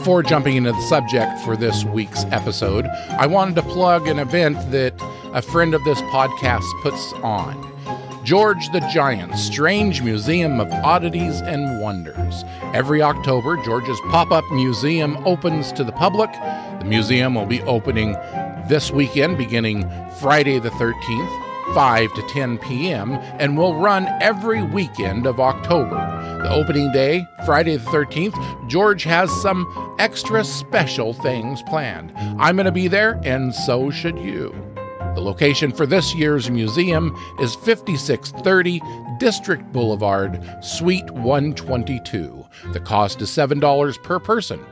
Before jumping into the subject for this week's episode, I wanted to plug an event that a friend of this podcast puts on. George the Giant Strange Museum of Oddities and Wonders. Every October, George's pop up museum opens to the public. The museum will be opening this weekend, beginning Friday the 13th. 5 to 10 p.m., and will run every weekend of October. The opening day, Friday the 13th, George has some extra special things planned. I'm going to be there, and so should you. The location for this year's museum is 5630 District Boulevard, Suite 122. The cost is $7 per person.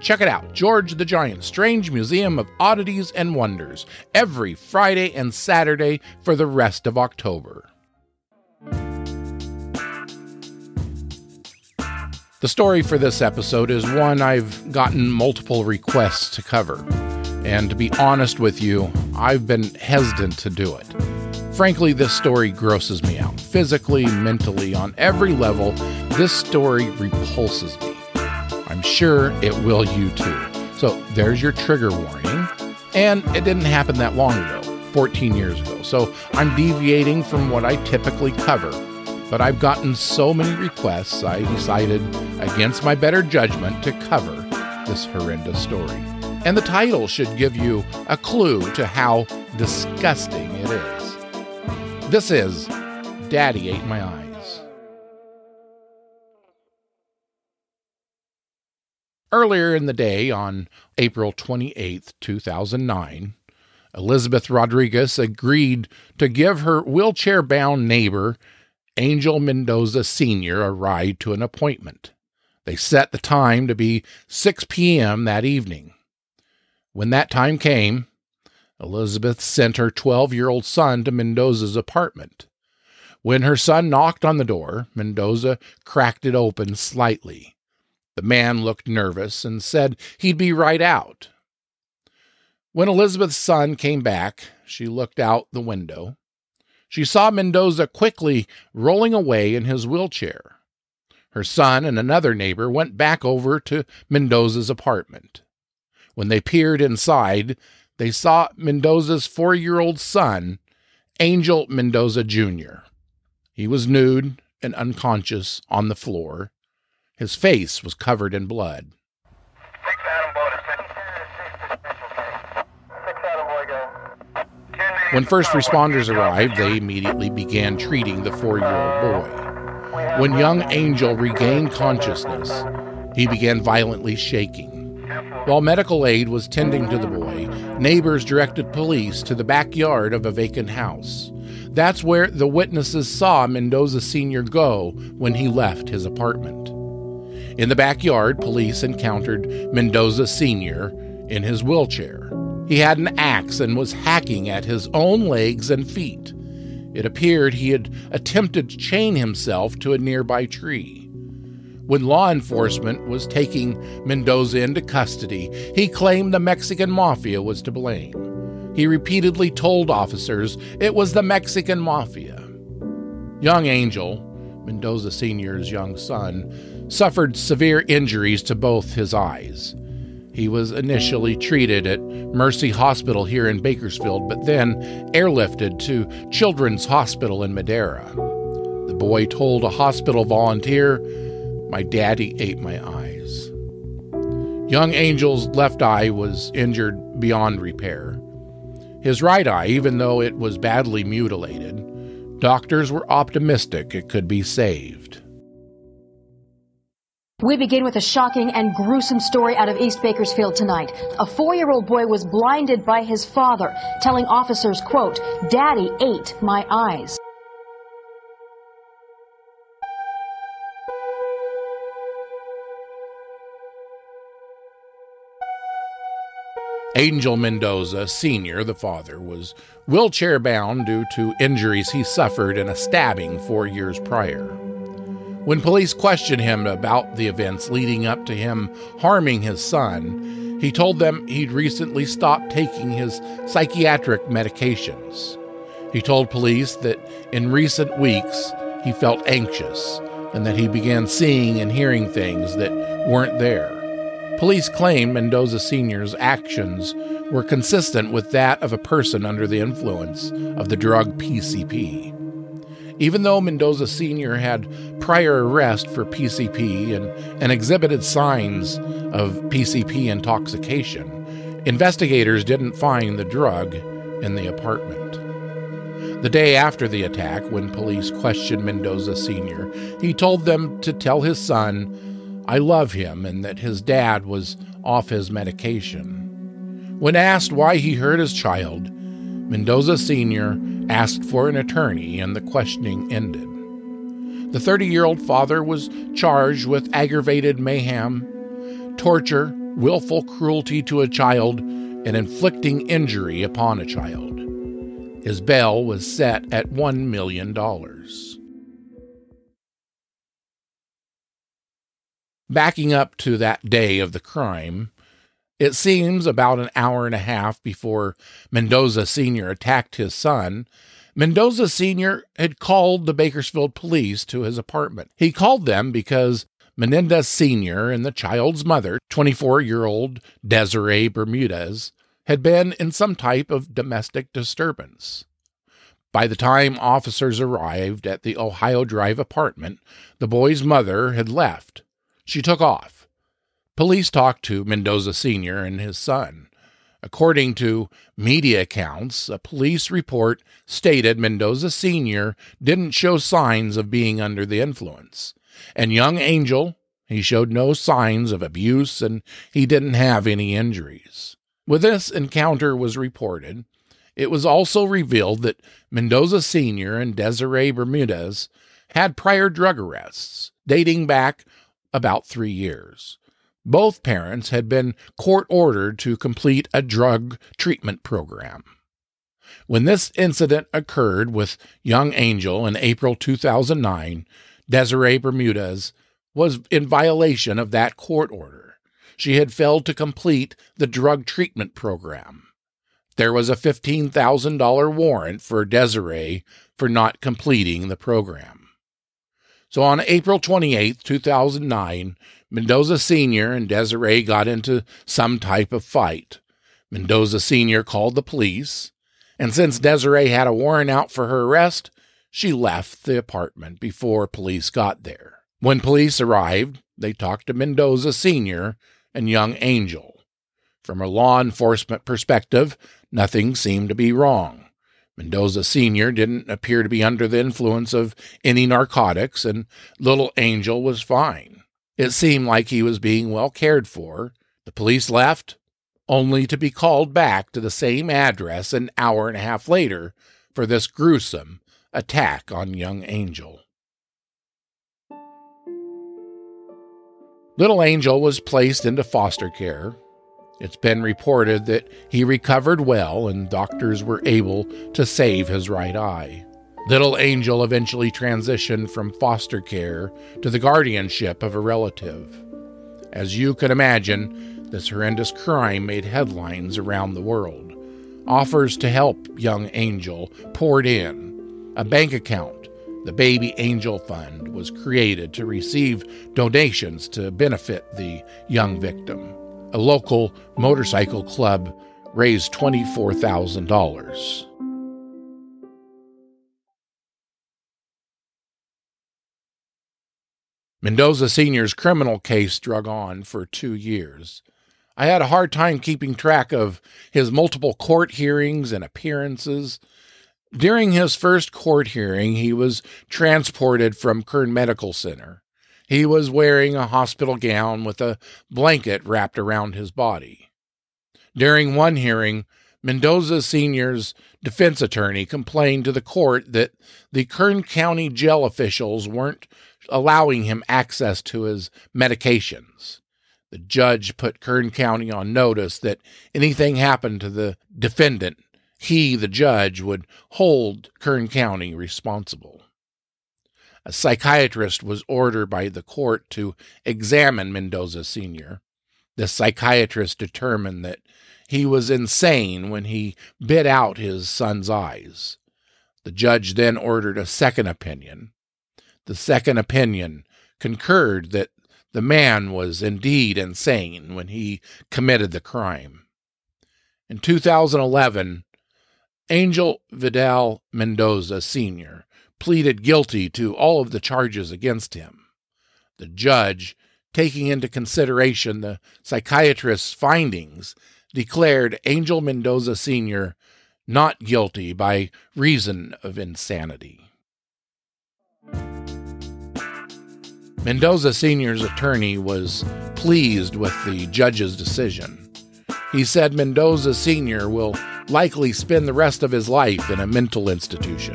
Check it out George the Giant Strange Museum of Oddities and Wonders every Friday and Saturday for the rest of October. The story for this episode is one I've gotten multiple requests to cover. And to be honest with you, I've been hesitant to do it. Frankly, this story grosses me out. Physically, mentally, on every level, this story repulses me. I'm sure it will you too. So there's your trigger warning. And it didn't happen that long ago, 14 years ago. So I'm deviating from what I typically cover. But I've gotten so many requests, I decided, against my better judgment, to cover this horrendous story. And the title should give you a clue to how disgusting it is. This is Daddy Ate My Eyes. Earlier in the day, on April 28, 2009, Elizabeth Rodriguez agreed to give her wheelchair bound neighbor, Angel Mendoza Sr., a ride to an appointment. They set the time to be 6 p.m. that evening. When that time came, Elizabeth sent her 12 year old son to Mendoza's apartment. When her son knocked on the door, Mendoza cracked it open slightly. The man looked nervous and said he'd be right out. When Elizabeth's son came back, she looked out the window. She saw Mendoza quickly rolling away in his wheelchair. Her son and another neighbor went back over to Mendoza's apartment. When they peered inside, they saw Mendoza's four year old son, Angel Mendoza Jr. He was nude and unconscious on the floor, his face was covered in blood. When first responders arrived, they immediately began treating the four year old boy. When young Angel regained consciousness, he began violently shaking. While medical aid was tending to the boy, neighbors directed police to the backyard of a vacant house. That's where the witnesses saw Mendoza Sr. go when he left his apartment. In the backyard, police encountered Mendoza Sr. in his wheelchair. He had an axe and was hacking at his own legs and feet. It appeared he had attempted to chain himself to a nearby tree. When law enforcement was taking Mendoza into custody, he claimed the Mexican mafia was to blame. He repeatedly told officers it was the Mexican mafia. Young Angel, Mendoza Sr.'s young son, suffered severe injuries to both his eyes. He was initially treated at Mercy Hospital here in Bakersfield, but then airlifted to Children's Hospital in Madera. The boy told a hospital volunteer, My daddy ate my eyes. Young Angel's left eye was injured beyond repair. His right eye, even though it was badly mutilated, doctors were optimistic it could be saved. We begin with a shocking and gruesome story out of East Bakersfield tonight. A four-year-old boy was blinded by his father, telling officers, quote, Daddy ate my eyes. Angel Mendoza Sr., the father, was wheelchair bound due to injuries he suffered in a stabbing four years prior. When police questioned him about the events leading up to him harming his son, he told them he'd recently stopped taking his psychiatric medications. He told police that in recent weeks he felt anxious and that he began seeing and hearing things that weren't there. Police claim Mendoza Sr.'s actions were consistent with that of a person under the influence of the drug PCP. Even though Mendoza Sr. had prior arrest for PCP and, and exhibited signs of PCP intoxication, investigators didn't find the drug in the apartment. The day after the attack, when police questioned Mendoza Sr., he told them to tell his son, I love him, and that his dad was off his medication. When asked why he hurt his child, Mendoza Sr. asked for an attorney, and the questioning ended. The 30 year old father was charged with aggravated mayhem, torture, willful cruelty to a child, and inflicting injury upon a child. His bail was set at $1 million. Backing up to that day of the crime, it seems about an hour and a half before Mendoza Sr. attacked his son, Mendoza Sr. had called the Bakersfield police to his apartment. He called them because Menendez Sr. and the child's mother, 24 year old Desiree Bermudez, had been in some type of domestic disturbance. By the time officers arrived at the Ohio Drive apartment, the boy's mother had left. She took off. Police talked to Mendoza Sr. and his son. According to media accounts, a police report stated Mendoza Sr. didn't show signs of being under the influence. And young Angel, he showed no signs of abuse and he didn't have any injuries. When this encounter was reported, it was also revealed that Mendoza Sr. and Desiree Bermudez had prior drug arrests dating back about three years. Both parents had been court ordered to complete a drug treatment program. When this incident occurred with young Angel in April 2009, Desiree Bermudez was in violation of that court order she had failed to complete the drug treatment program. There was a $15,000 warrant for Desiree for not completing the program. So on April 28, 2009, Mendoza Sr. and Desiree got into some type of fight. Mendoza Sr. called the police, and since Desiree had a warrant out for her arrest, she left the apartment before police got there. When police arrived, they talked to Mendoza Sr and young Angel. From a law enforcement perspective, nothing seemed to be wrong. Mendoza Sr. didn't appear to be under the influence of any narcotics, and little Angel was fine. It seemed like he was being well cared for. The police left, only to be called back to the same address an hour and a half later for this gruesome attack on young Angel. Little Angel was placed into foster care. It's been reported that he recovered well and doctors were able to save his right eye. Little Angel eventually transitioned from foster care to the guardianship of a relative. As you can imagine, this horrendous crime made headlines around the world. Offers to help young Angel poured in. A bank account the Baby Angel Fund was created to receive donations to benefit the young victim. A local motorcycle club raised $24,000. Mendoza Sr.'s criminal case drug on for two years. I had a hard time keeping track of his multiple court hearings and appearances. During his first court hearing, he was transported from Kern Medical Center. He was wearing a hospital gown with a blanket wrapped around his body. During one hearing, Mendoza Sr.'s defense attorney complained to the court that the Kern County jail officials weren't allowing him access to his medications. The judge put Kern County on notice that anything happened to the defendant, he, the judge, would hold Kern County responsible. A psychiatrist was ordered by the court to examine Mendoza Sr. The psychiatrist determined that he was insane when he bit out his son's eyes. The judge then ordered a second opinion. The second opinion concurred that the man was indeed insane when he committed the crime. In 2011, Angel Vidal Mendoza Sr. pleaded guilty to all of the charges against him. The judge, taking into consideration the psychiatrist's findings, declared Angel Mendoza Sr. not guilty by reason of insanity. Mendoza Sr.'s attorney was pleased with the judge's decision. He said Mendoza Sr. will likely spend the rest of his life in a mental institution.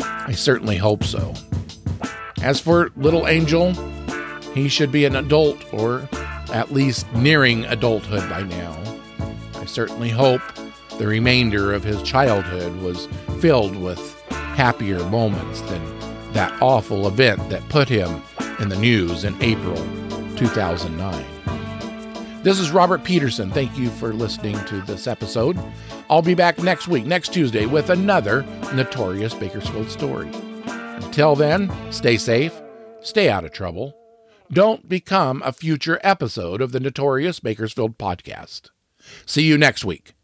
I certainly hope so. As for little Angel, he should be an adult or at least nearing adulthood by now. I certainly hope the remainder of his childhood was filled with happier moments than that awful event that put him in the news in April 2009. This is Robert Peterson. Thank you for listening to this episode. I'll be back next week, next Tuesday, with another notorious Bakersfield story. Until then, stay safe, stay out of trouble. Don't become a future episode of the Notorious Bakersfield podcast. See you next week.